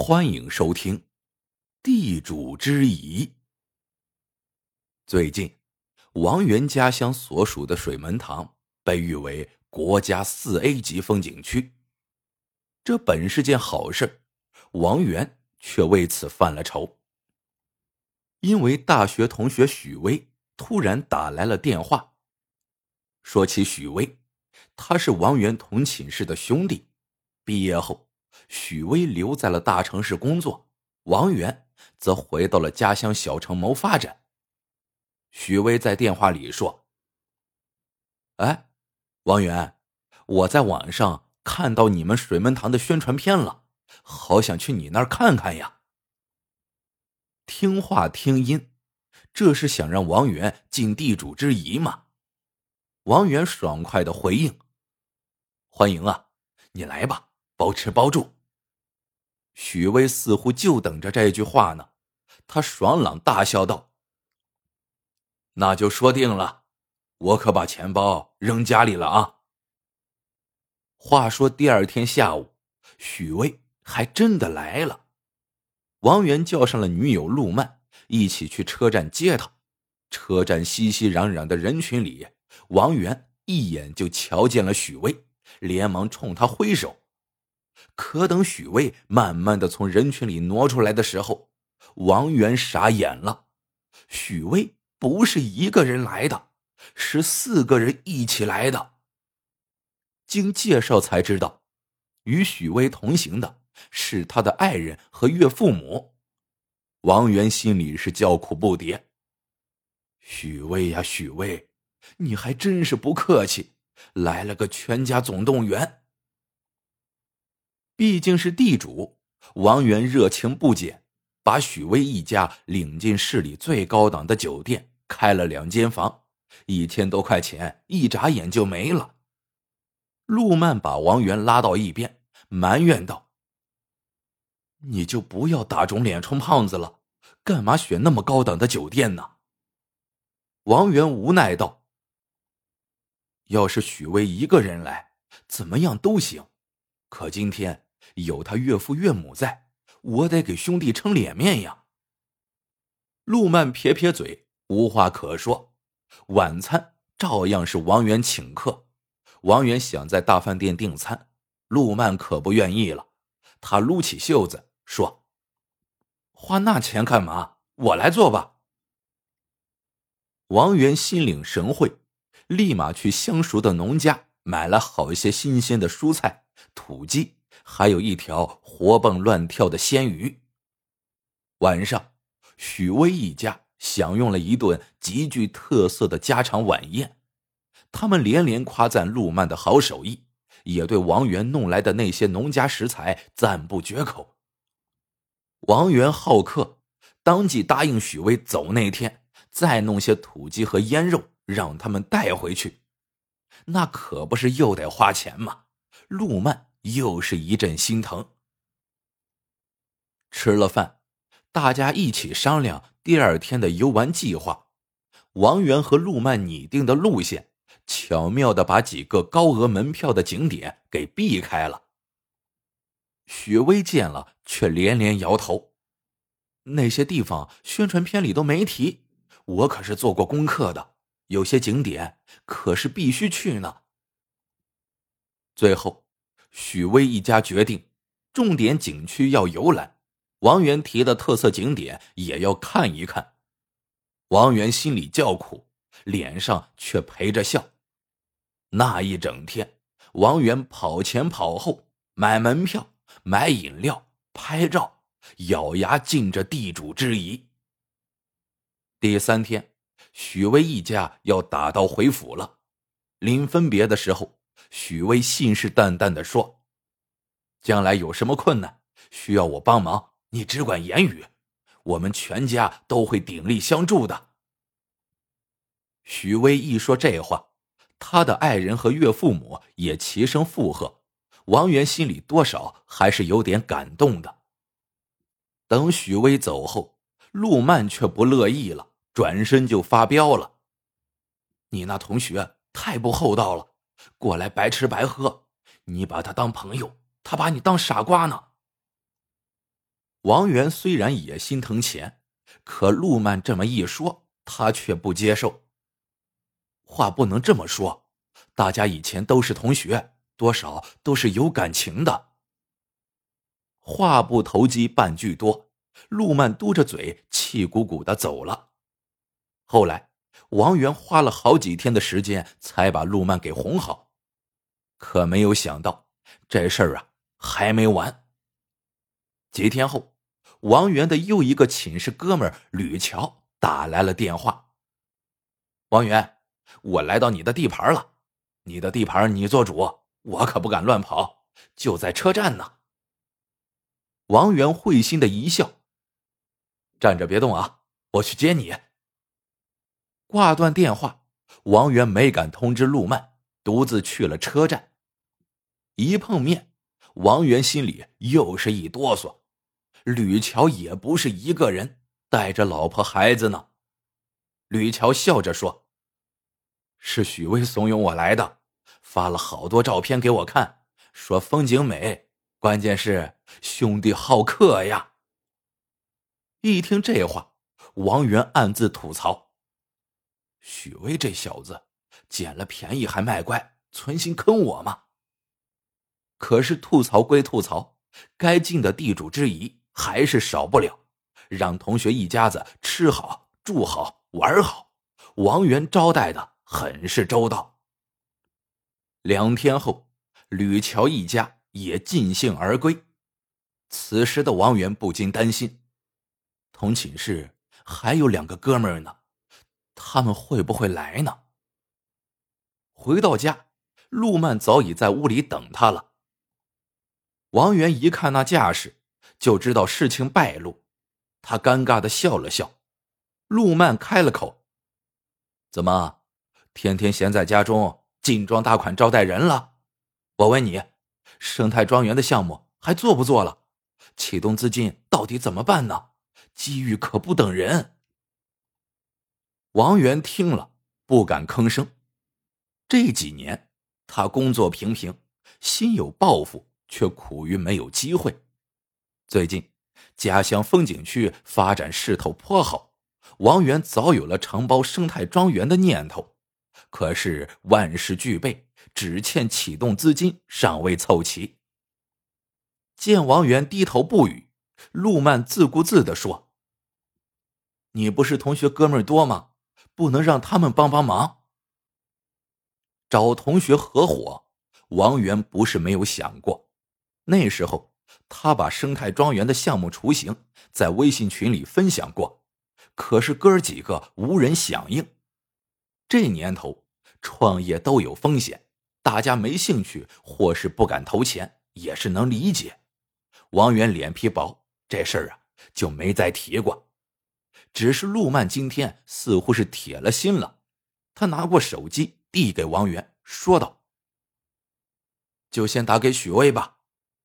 欢迎收听《地主之谊》。最近，王源家乡所属的水门塘被誉为国家四 A 级风景区，这本是件好事，王源却为此犯了愁。因为大学同学许巍突然打来了电话，说起许巍，他是王源同寝室的兄弟，毕业后。许巍留在了大城市工作，王源则回到了家乡小城谋发展。许巍在电话里说：“哎，王源，我在网上看到你们水门塘的宣传片了，好想去你那儿看看呀。”听话听音，这是想让王源尽地主之谊吗？王源爽快的回应：“欢迎啊，你来吧。”包吃包住。许巍似乎就等着这句话呢，他爽朗大笑道：“那就说定了，我可把钱包扔家里了啊。”话说第二天下午，许巍还真的来了。王源叫上了女友陆曼，一起去车站接他。车站熙熙攘攘的人群里，王源一眼就瞧见了许巍，连忙冲他挥手。可等许巍慢慢的从人群里挪出来的时候，王源傻眼了。许巍不是一个人来的，是四个人一起来的。经介绍才知道，与许巍同行的是他的爱人和岳父母。王源心里是叫苦不迭。许巍呀，许巍，你还真是不客气，来了个全家总动员。毕竟是地主，王源热情不减，把许巍一家领进市里最高档的酒店，开了两间房，一千多块钱一眨眼就没了。陆曼把王源拉到一边，埋怨道：“你就不要打肿脸充胖子了，干嘛选那么高档的酒店呢？”王源无奈道：“要是许巍一个人来，怎么样都行，可今天……”有他岳父岳母在，我得给兄弟撑脸面呀。陆曼撇撇嘴，无话可说。晚餐照样是王源请客。王源想在大饭店订餐，陆曼可不愿意了。他撸起袖子说：“花那钱干嘛？我来做吧。”王源心领神会，立马去相熟的农家买了好一些新鲜的蔬菜、土鸡。还有一条活蹦乱跳的鲜鱼。晚上，许巍一家享用了一顿极具特色的家常晚宴，他们连连夸赞陆曼的好手艺，也对王源弄来的那些农家食材赞不绝口。王源好客，当即答应许巍走那天再弄些土鸡和腌肉让他们带回去，那可不是又得花钱吗？陆曼。又是一阵心疼。吃了饭，大家一起商量第二天的游玩计划。王源和陆曼拟定的路线，巧妙的把几个高额门票的景点给避开了。许巍见了，却连连摇头：“那些地方宣传片里都没提，我可是做过功课的，有些景点可是必须去呢。”最后。许巍一家决定，重点景区要游览，王源提的特色景点也要看一看。王源心里叫苦，脸上却陪着笑。那一整天，王源跑前跑后，买门票、买饮料、拍照，咬牙尽着地主之谊。第三天，许巍一家要打道回府了，临分别的时候。许巍信誓旦旦的说：“将来有什么困难需要我帮忙，你只管言语，我们全家都会鼎力相助的。”许巍一说这话，他的爱人和岳父母也齐声附和。王源心里多少还是有点感动的。等许巍走后，陆曼却不乐意了，转身就发飙了：“你那同学太不厚道了！”过来白吃白喝，你把他当朋友，他把你当傻瓜呢。王源虽然也心疼钱，可陆曼这么一说，他却不接受。话不能这么说，大家以前都是同学，多少都是有感情的。话不投机半句多，陆曼嘟着嘴，气鼓鼓的走了。后来，王源花了好几天的时间才把陆曼给哄好，可没有想到，这事儿啊还没完。几天后，王源的又一个寝室哥们吕乔打来了电话。王源，我来到你的地盘了，你的地盘你做主，我可不敢乱跑，就在车站呢。王源会心的一笑，站着别动啊，我去接你。挂断电话，王源没敢通知陆曼，独自去了车站。一碰面，王源心里又是一哆嗦。吕乔也不是一个人，带着老婆孩子呢。吕乔笑着说：“是许巍怂恿我来的，发了好多照片给我看，说风景美，关键是兄弟好客呀。”一听这话，王源暗自吐槽：“许巍这小子，捡了便宜还卖乖，存心坑我吗？”可是吐槽归吐槽，该尽的地主之谊。还是少不了，让同学一家子吃好、住好、玩好。王源招待的很是周到。两天后，吕乔一家也尽兴而归。此时的王源不禁担心，同寝室还有两个哥们呢，他们会不会来呢？回到家，陆曼早已在屋里等他了。王源一看那架势。就知道事情败露，他尴尬的笑了笑。陆曼开了口：“怎么，天天闲在家中，劲装大款招待人了？我问你，生态庄园的项目还做不做了？启动资金到底怎么办呢？机遇可不等人。”王源听了不敢吭声。这几年他工作平平，心有抱负，却苦于没有机会。最近，家乡风景区发展势头颇好，王源早有了承包生态庄园的念头。可是万事俱备，只欠启动资金尚未凑齐。见王源低头不语，陆曼自顾自的说：“你不是同学哥们多吗？不能让他们帮帮忙？找同学合伙？”王源不是没有想过，那时候。他把生态庄园的项目雏形在微信群里分享过，可是哥几个无人响应。这年头创业都有风险，大家没兴趣或是不敢投钱，也是能理解。王源脸皮薄，这事儿啊就没再提过。只是陆曼今天似乎是铁了心了，他拿过手机递给王源，说道：“就先打给许巍吧。”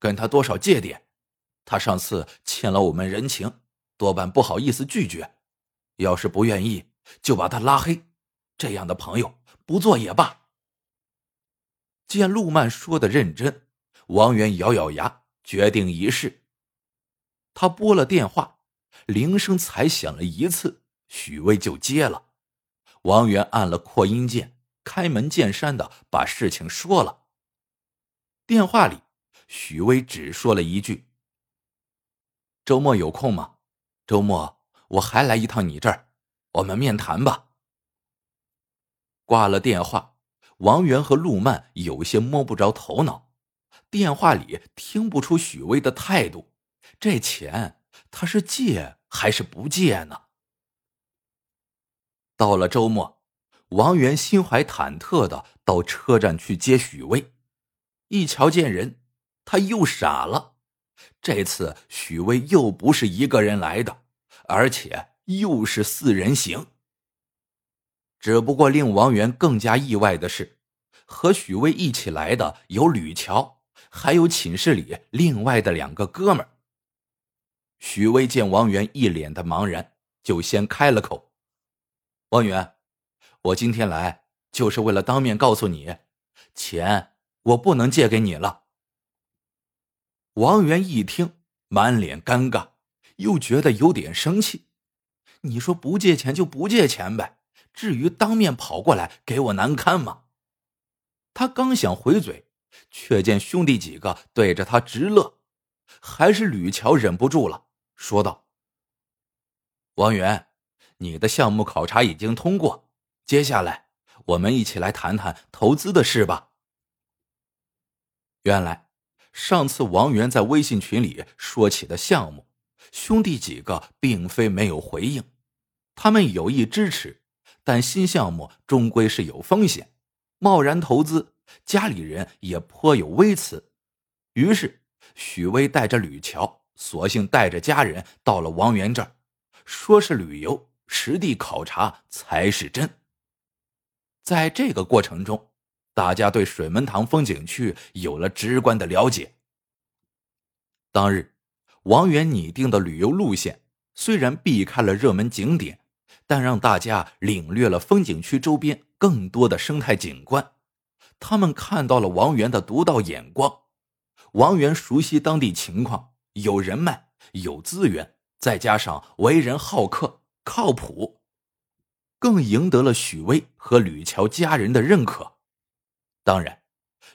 跟他多少借点，他上次欠了我们人情，多半不好意思拒绝。要是不愿意，就把他拉黑。这样的朋友不做也罢。见陆曼说的认真，王源咬咬牙，决定一试。他拨了电话，铃声才响了一次，许巍就接了。王源按了扩音键，开门见山的把事情说了。电话里。许巍只说了一句：“周末有空吗？周末我还来一趟你这儿，我们面谈吧。”挂了电话，王源和陆曼有些摸不着头脑，电话里听不出许巍的态度，这钱他是借还是不借呢？到了周末，王源心怀忐忑的到车站去接许巍，一瞧见人。他又傻了，这次许巍又不是一个人来的，而且又是四人行。只不过令王源更加意外的是，和许巍一起来的有吕乔，还有寝室里另外的两个哥们儿。许巍见王源一脸的茫然，就先开了口：“王源，我今天来就是为了当面告诉你，钱我不能借给你了。”王源一听，满脸尴尬，又觉得有点生气。你说不借钱就不借钱呗，至于当面跑过来给我难堪吗？他刚想回嘴，却见兄弟几个对着他直乐，还是吕乔忍不住了，说道：“王源，你的项目考察已经通过，接下来我们一起来谈谈投资的事吧。”原来，上次王源在微信群里说起的项目，兄弟几个并非没有回应，他们有意支持，但新项目终归是有风险，贸然投资，家里人也颇有微词。于是，许巍带着吕乔，索性带着家人到了王源这儿，说是旅游，实地考察才是真。在这个过程中。大家对水门塘风景区有了直观的了解。当日，王源拟定的旅游路线虽然避开了热门景点，但让大家领略了风景区周边更多的生态景观。他们看到了王源的独到眼光。王源熟悉当地情况，有人脉，有资源，再加上为人好客、靠谱，更赢得了许巍和吕乔家人的认可。当然，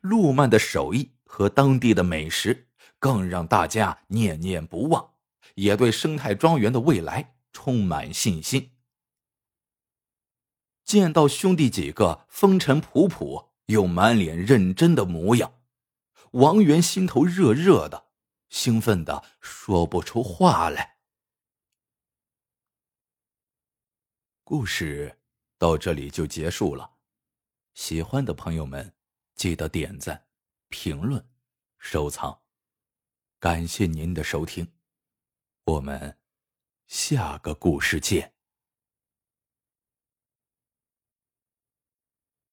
陆曼的手艺和当地的美食更让大家念念不忘，也对生态庄园的未来充满信心。见到兄弟几个风尘仆仆又满脸认真的模样，王源心头热热的，兴奋的说不出话来。故事到这里就结束了。喜欢的朋友们，记得点赞、评论、收藏，感谢您的收听，我们下个故事见。